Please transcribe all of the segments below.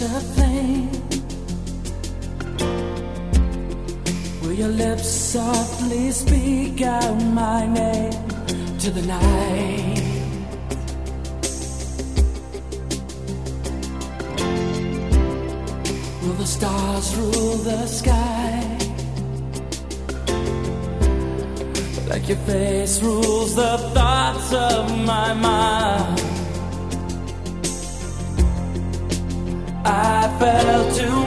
the flame. Will your lips softly speak out my name to the night? Will the stars rule the sky? Like your face rules the thoughts of my mind. bell to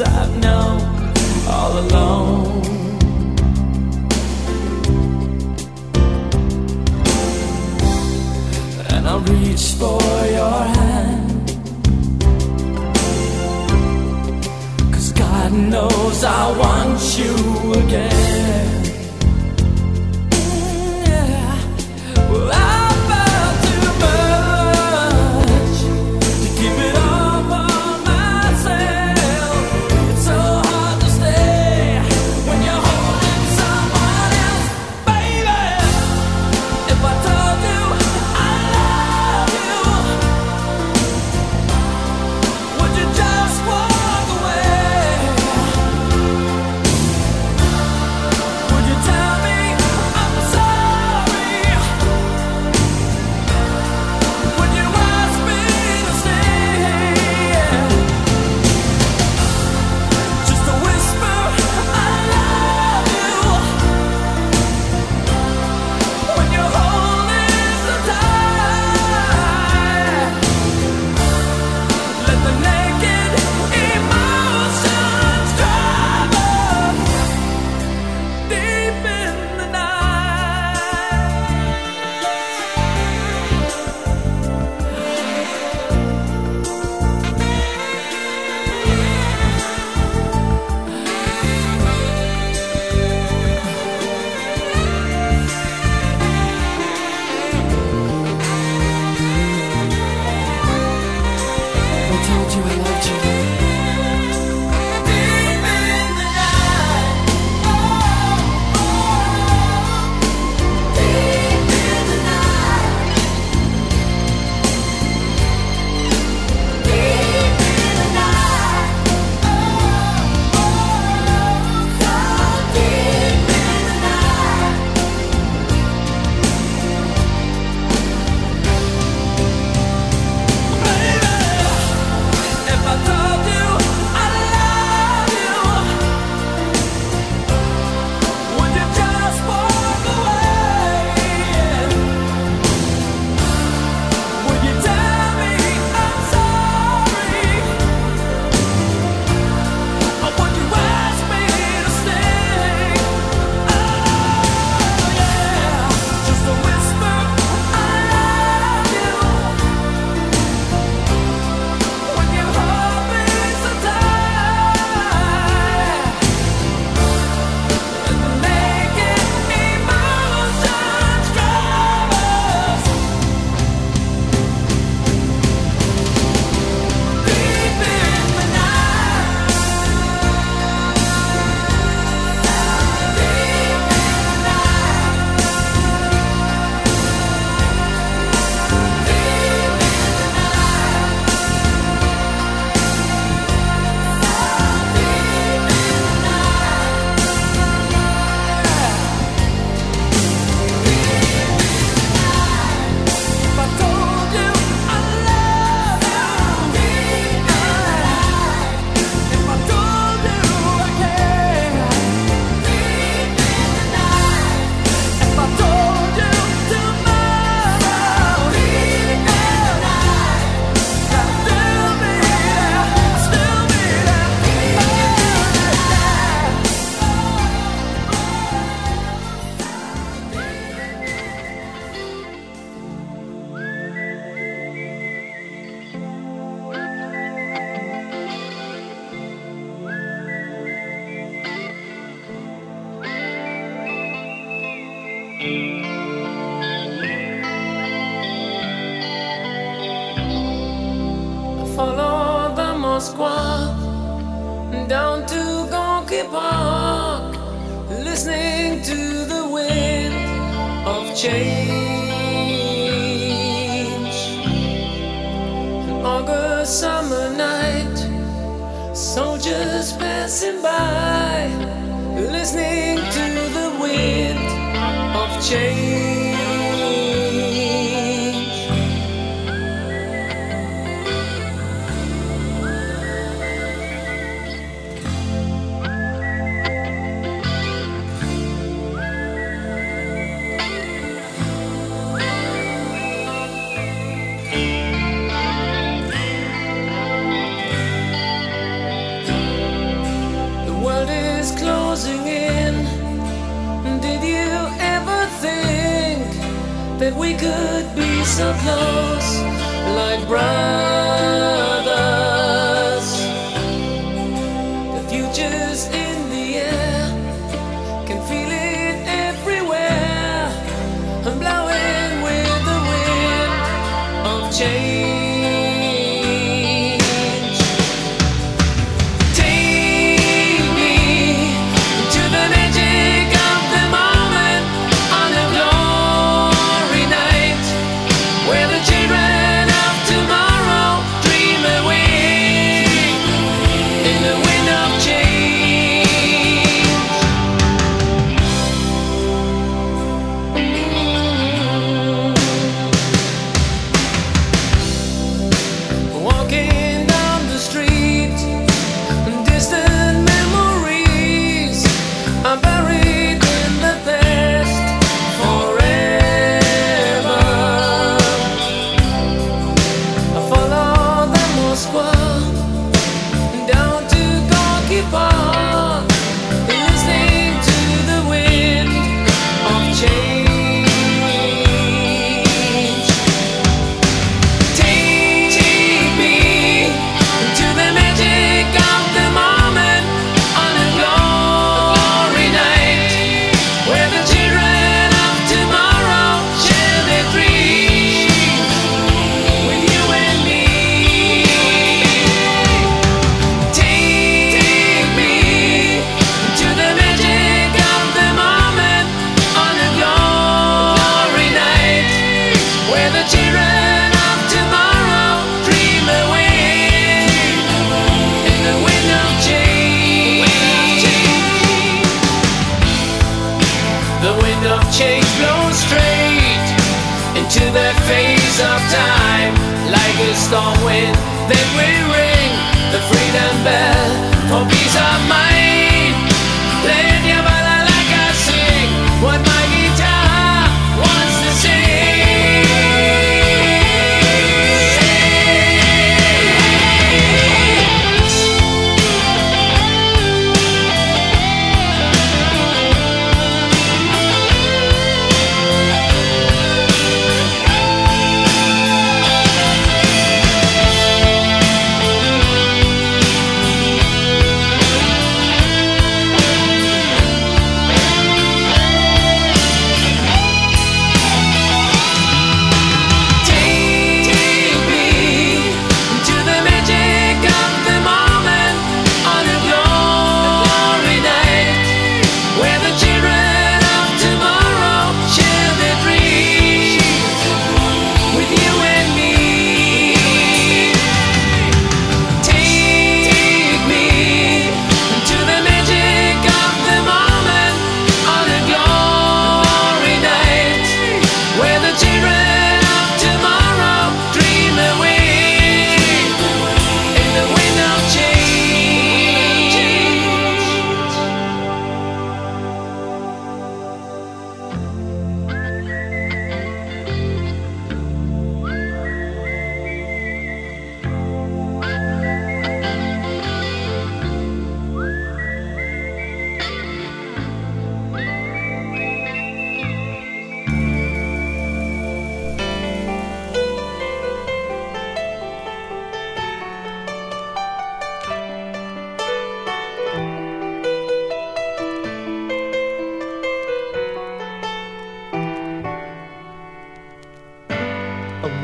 I've known all alone. And I'll reach for your hand. Cause God knows I want you again.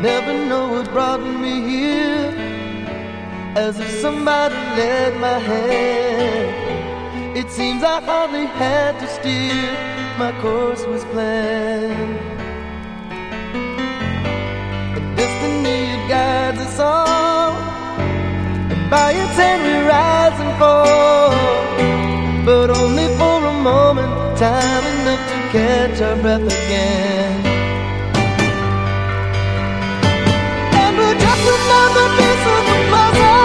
Never know what brought me here. As if somebody led my hand. It seems I hardly had to steer. My course was planned. And destiny it guides us all. And by its hand we rise and fall. But only for a moment, time enough to catch our breath again. Oh.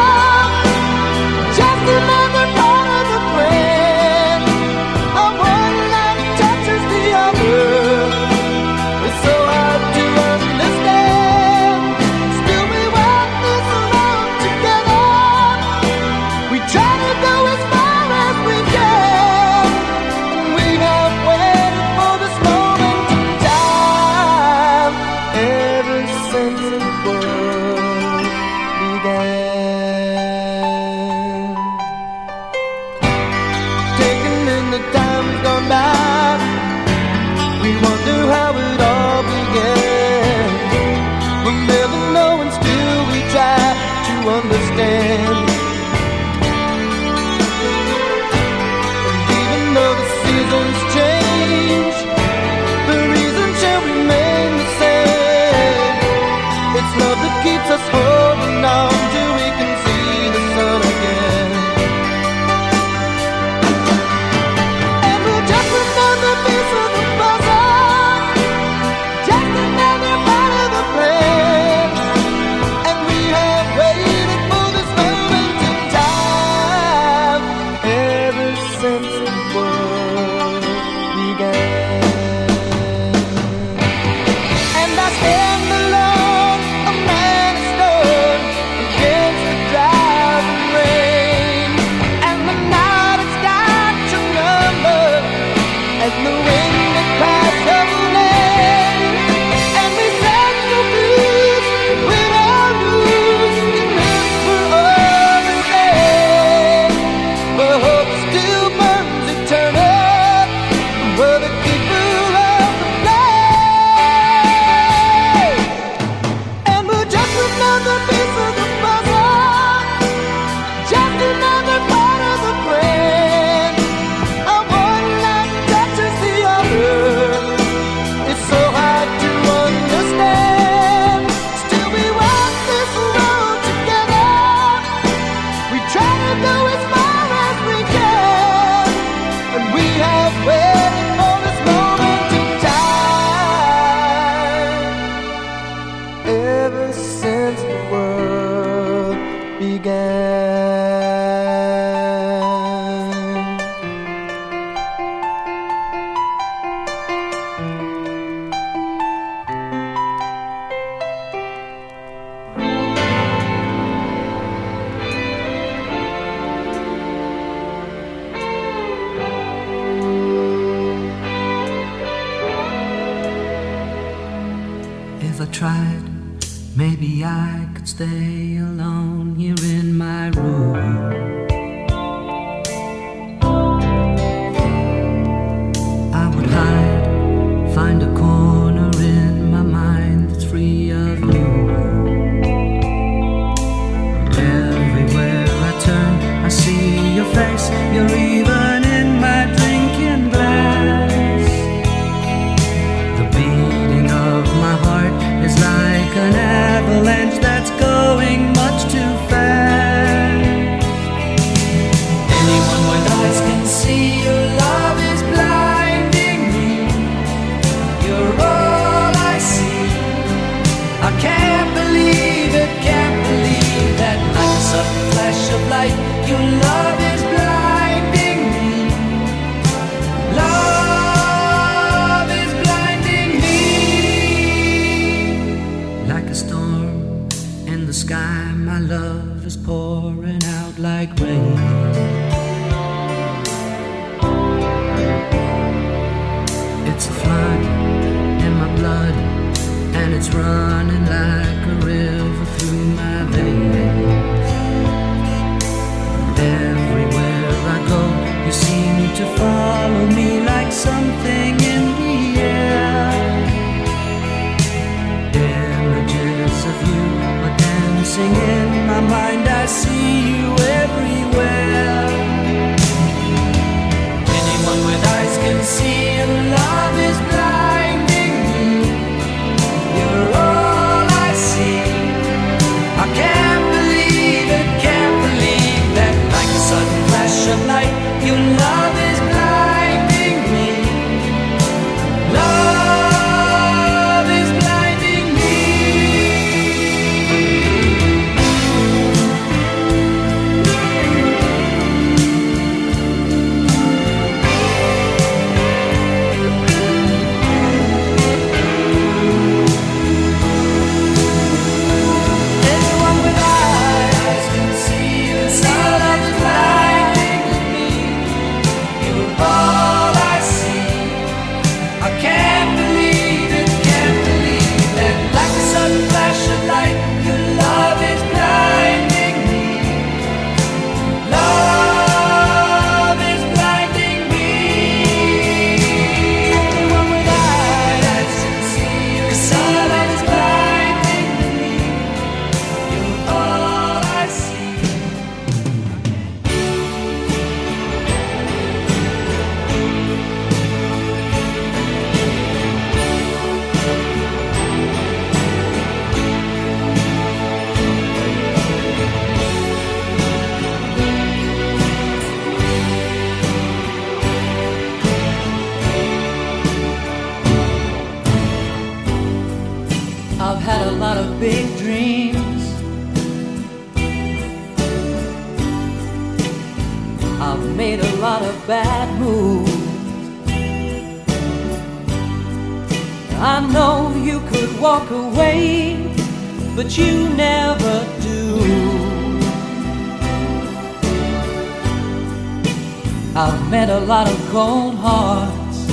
lot of cold hearts.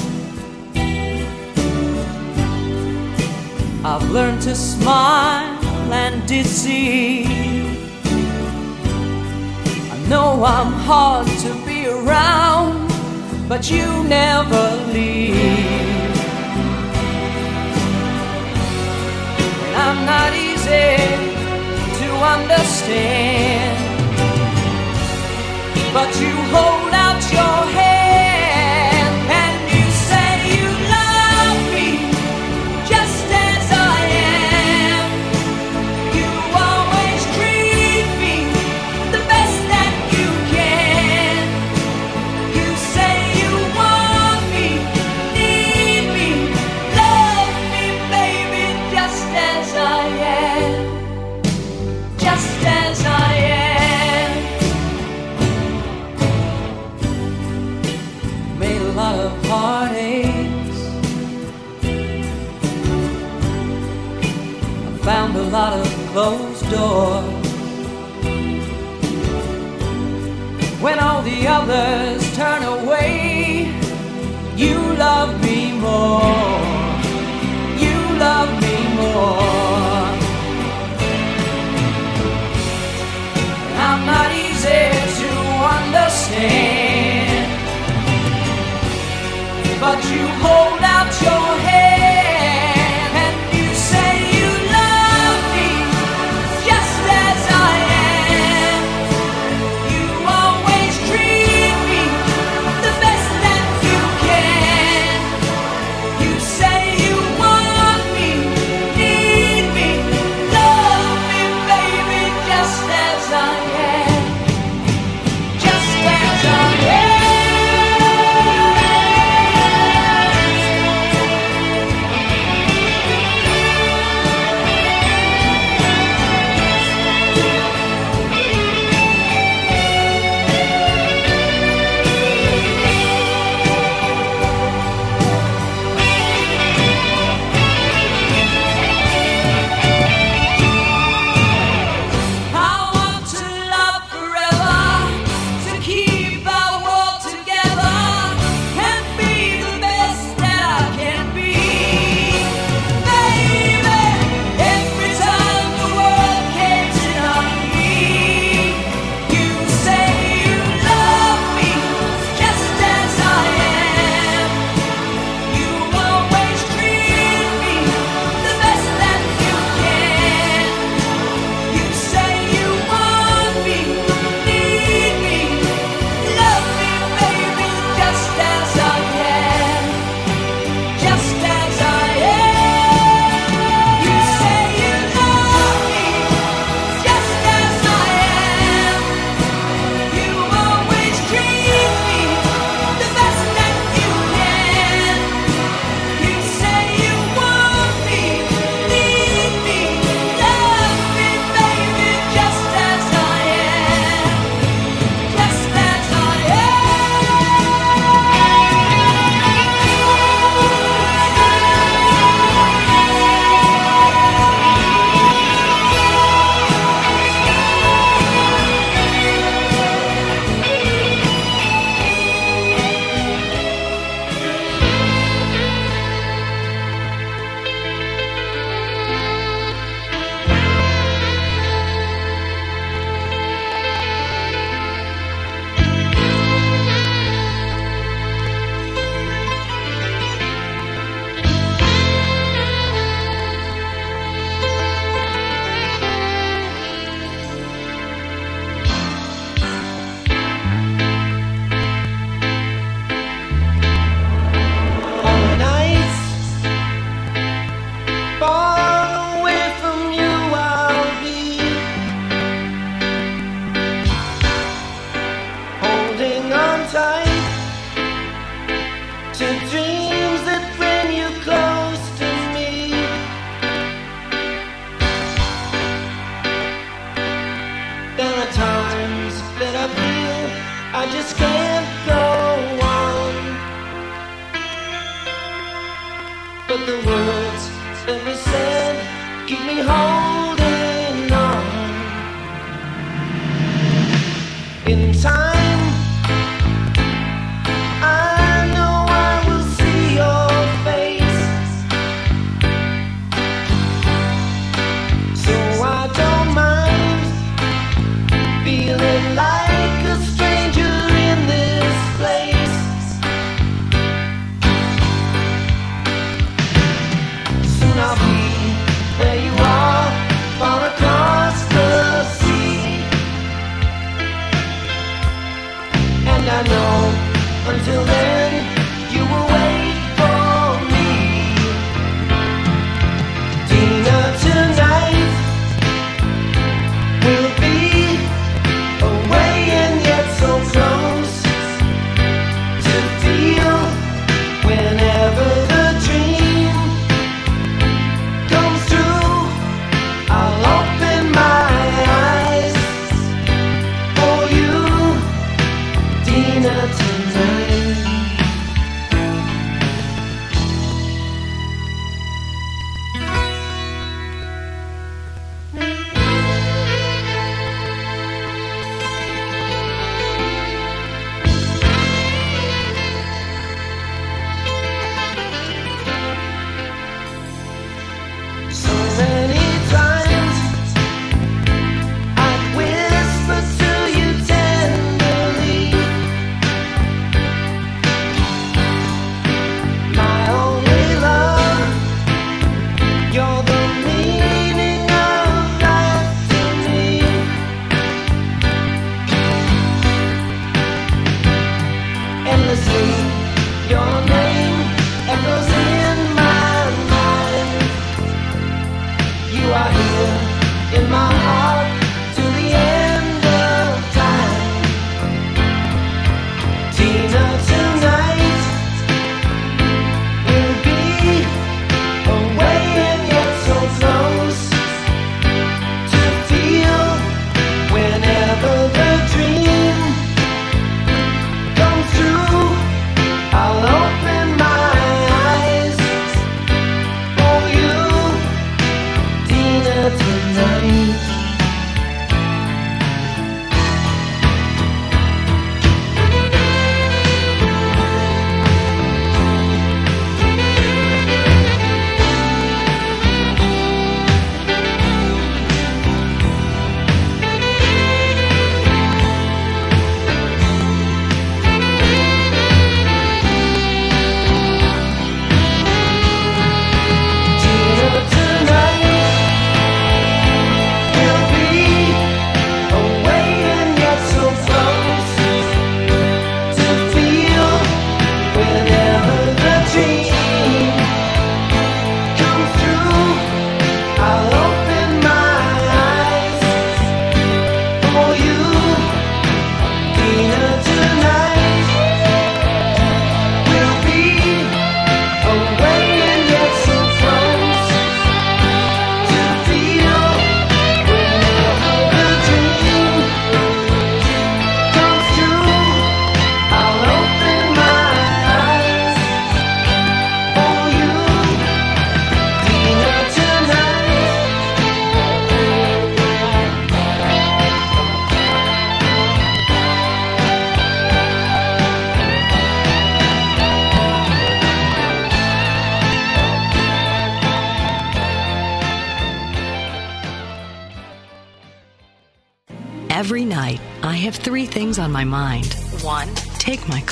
I've learned to smile and deceive. I know I'm hard to be around, but you never leave. And I'm not easy to understand, but you hold out your hand. door. When all the others turn away you love me more.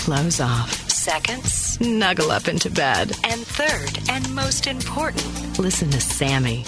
close off. Second, snuggle up into bed. And third, and most important, listen to Sammy.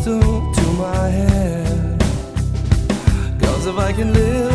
Pistol to my head. Cause if I can live,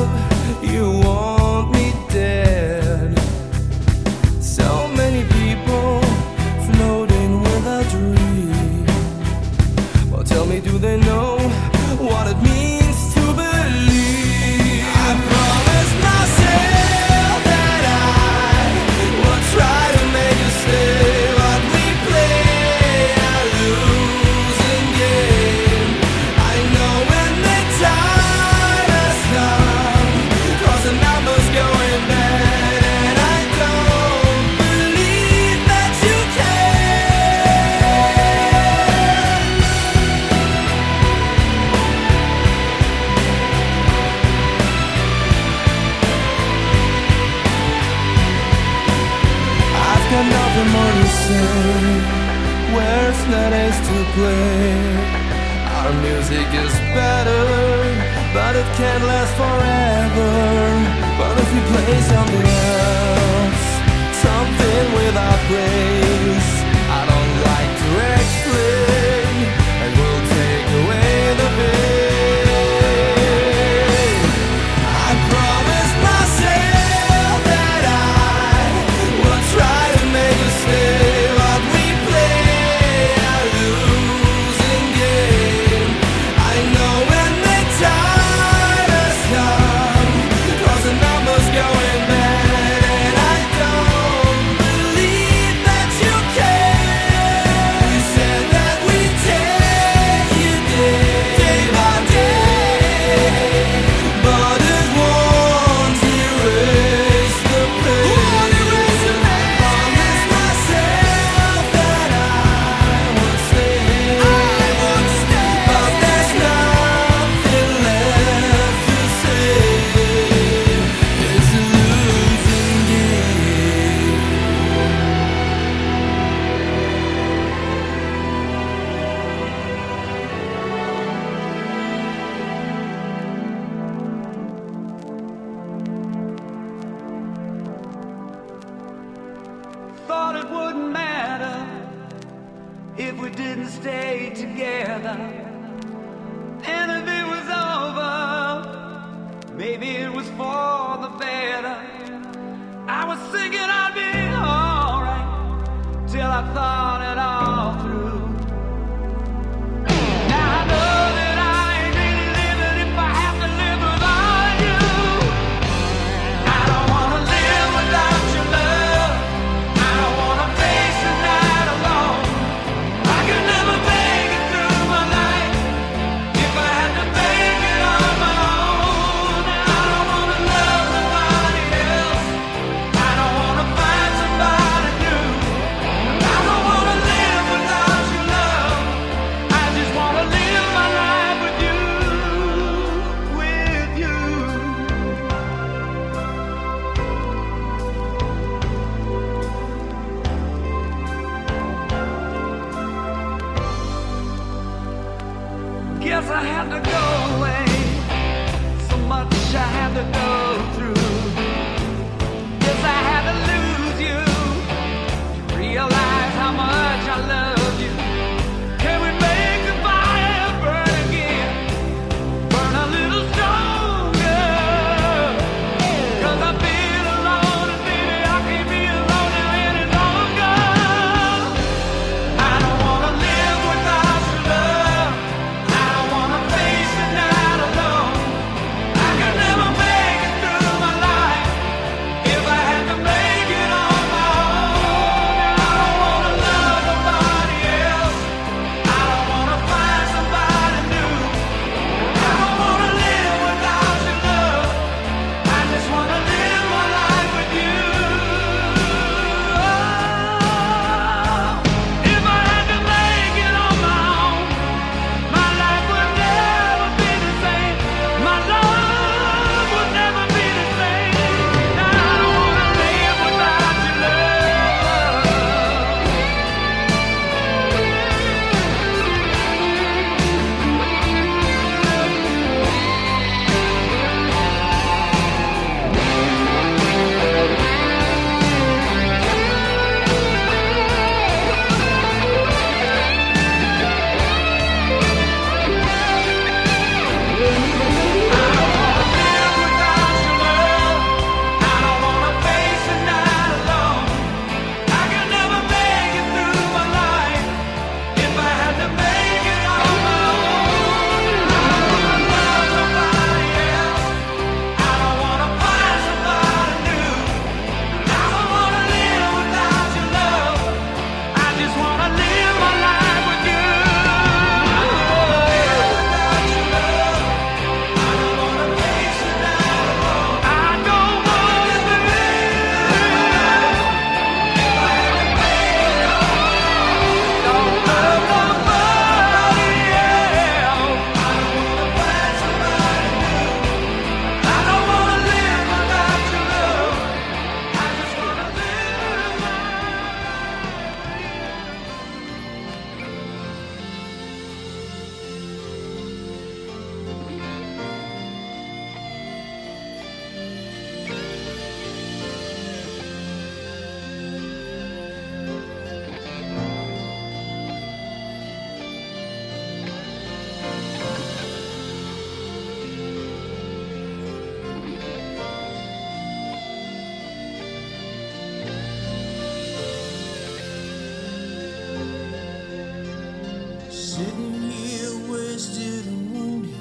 Sitting here wasted and wounded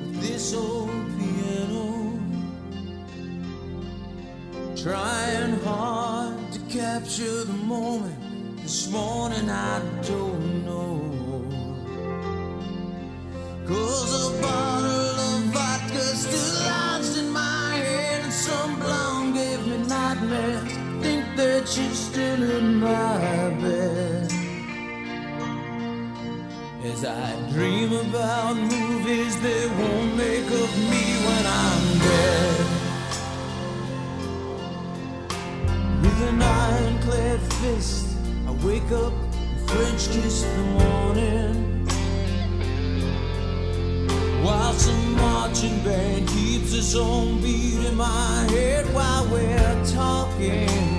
with this old piano. Trying hard to capture the moment this morning I don't know. Cause a about movies they won't make of me when I'm dead. With an ironclad fist, I wake up and French kiss the morning. While some marching band keeps its own beat in my head while we're talking.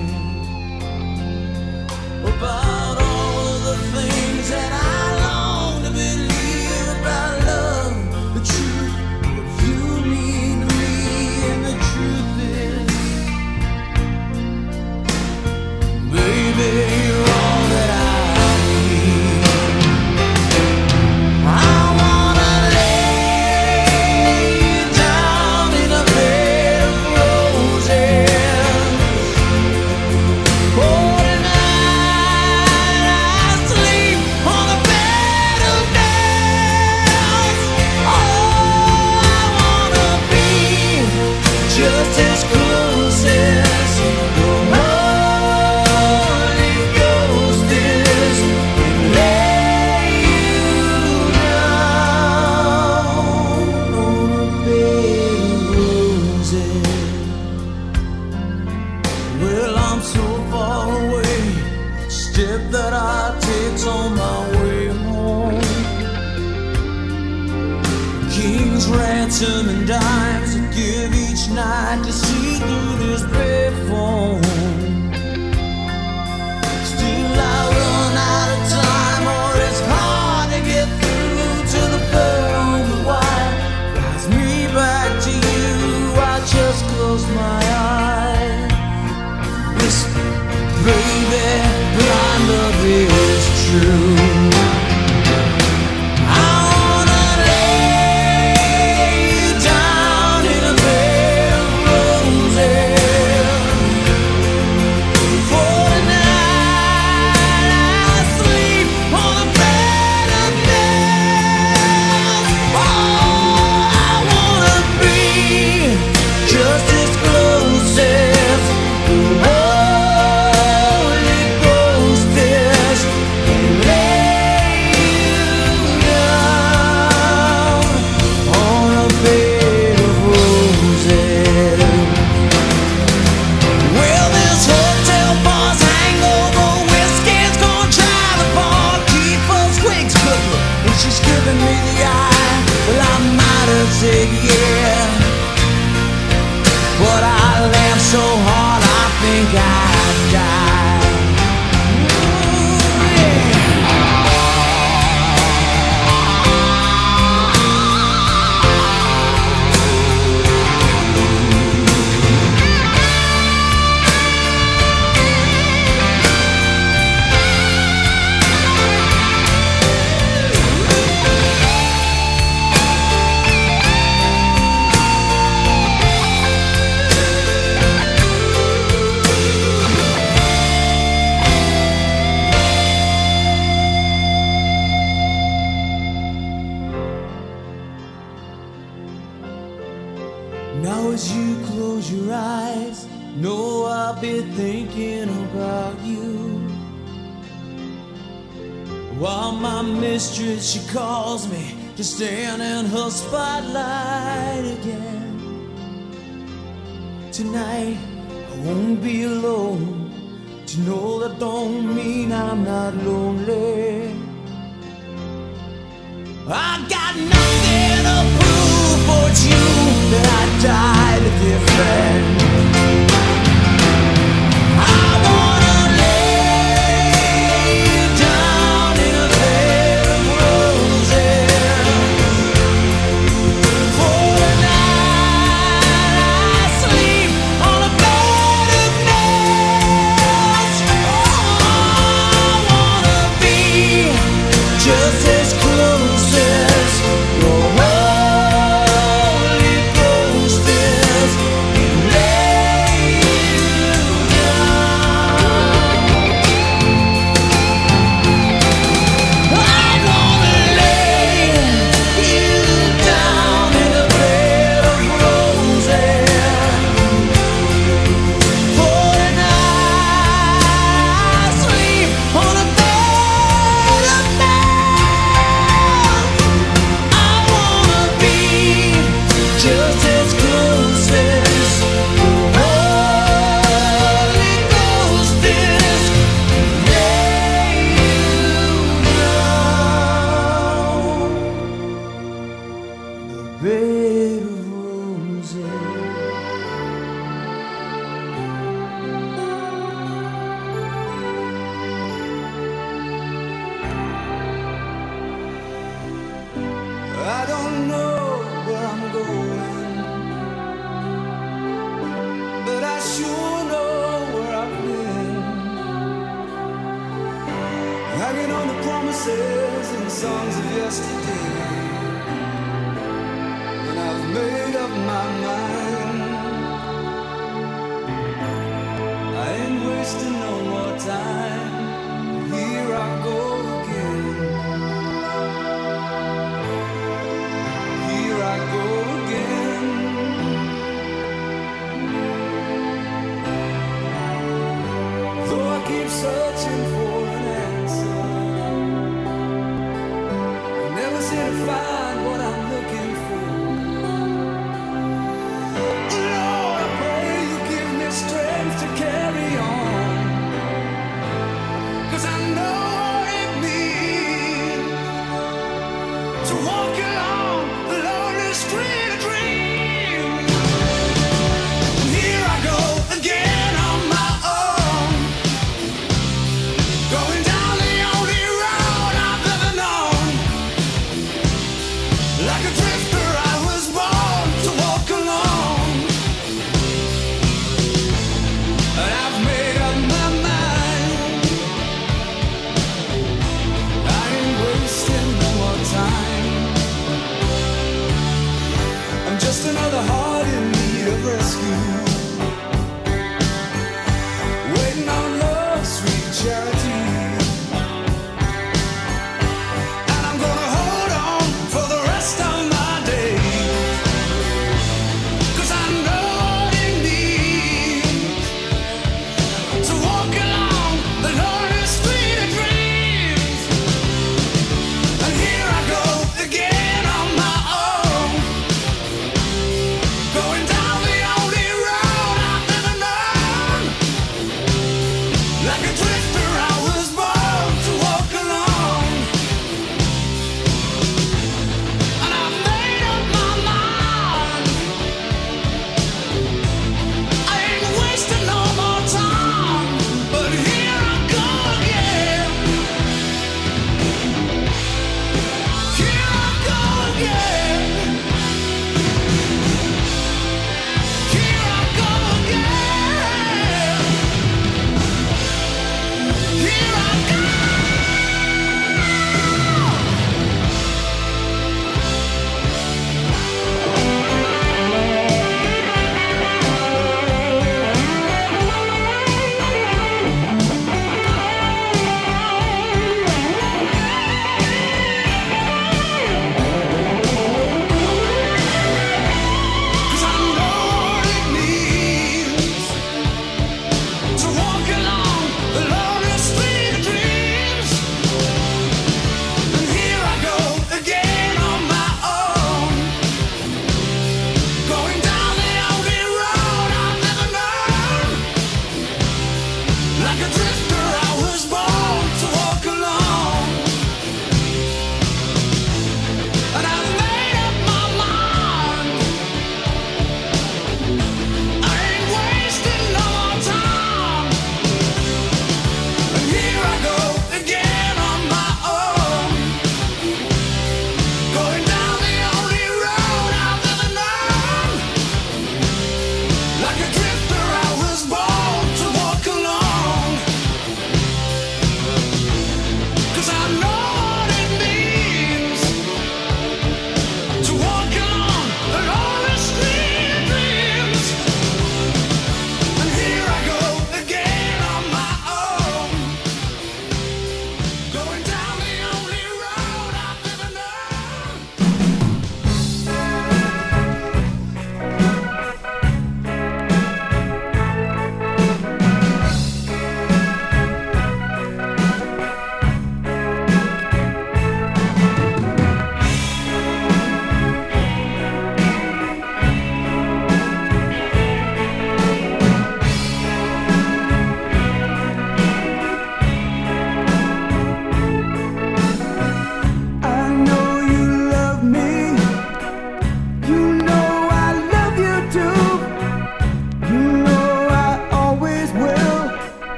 Tonight I won't be alone. To know that don't mean I'm not lonely. I got nothing to prove but you that I died a different.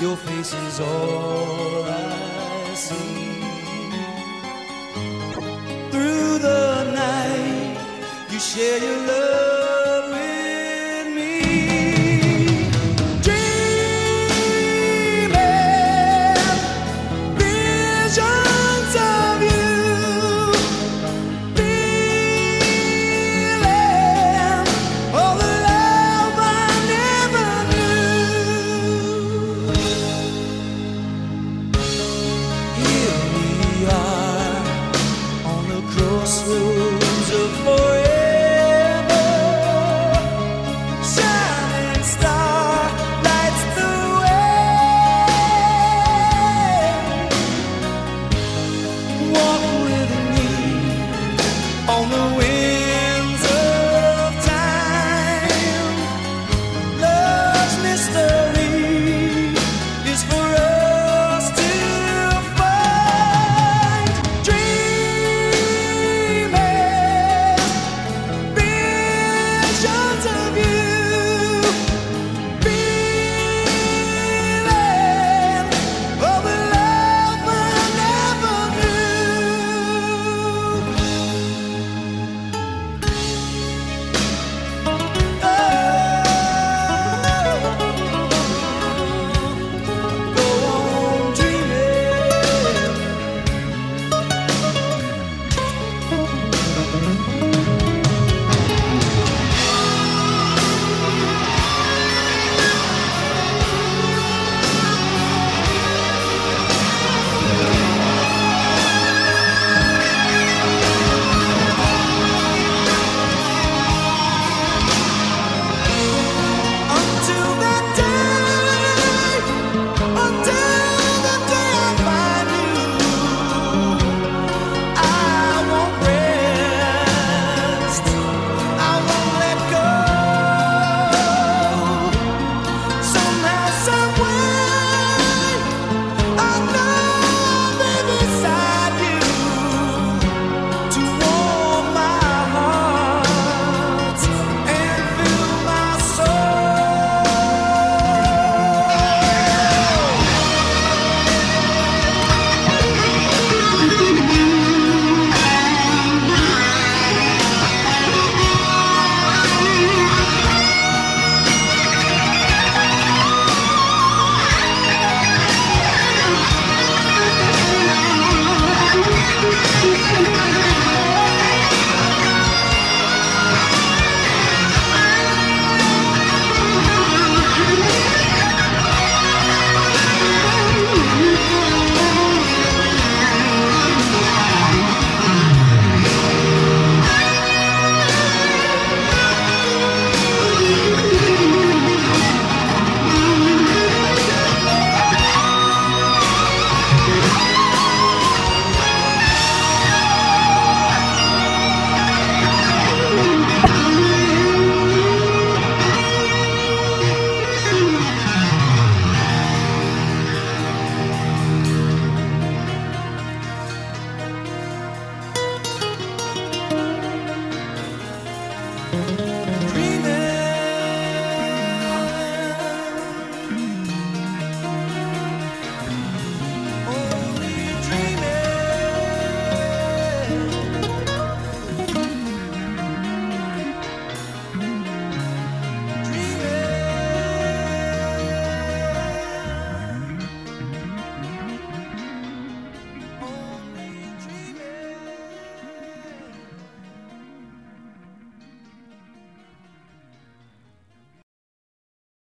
Your face is all I see. Through the night, you share your love.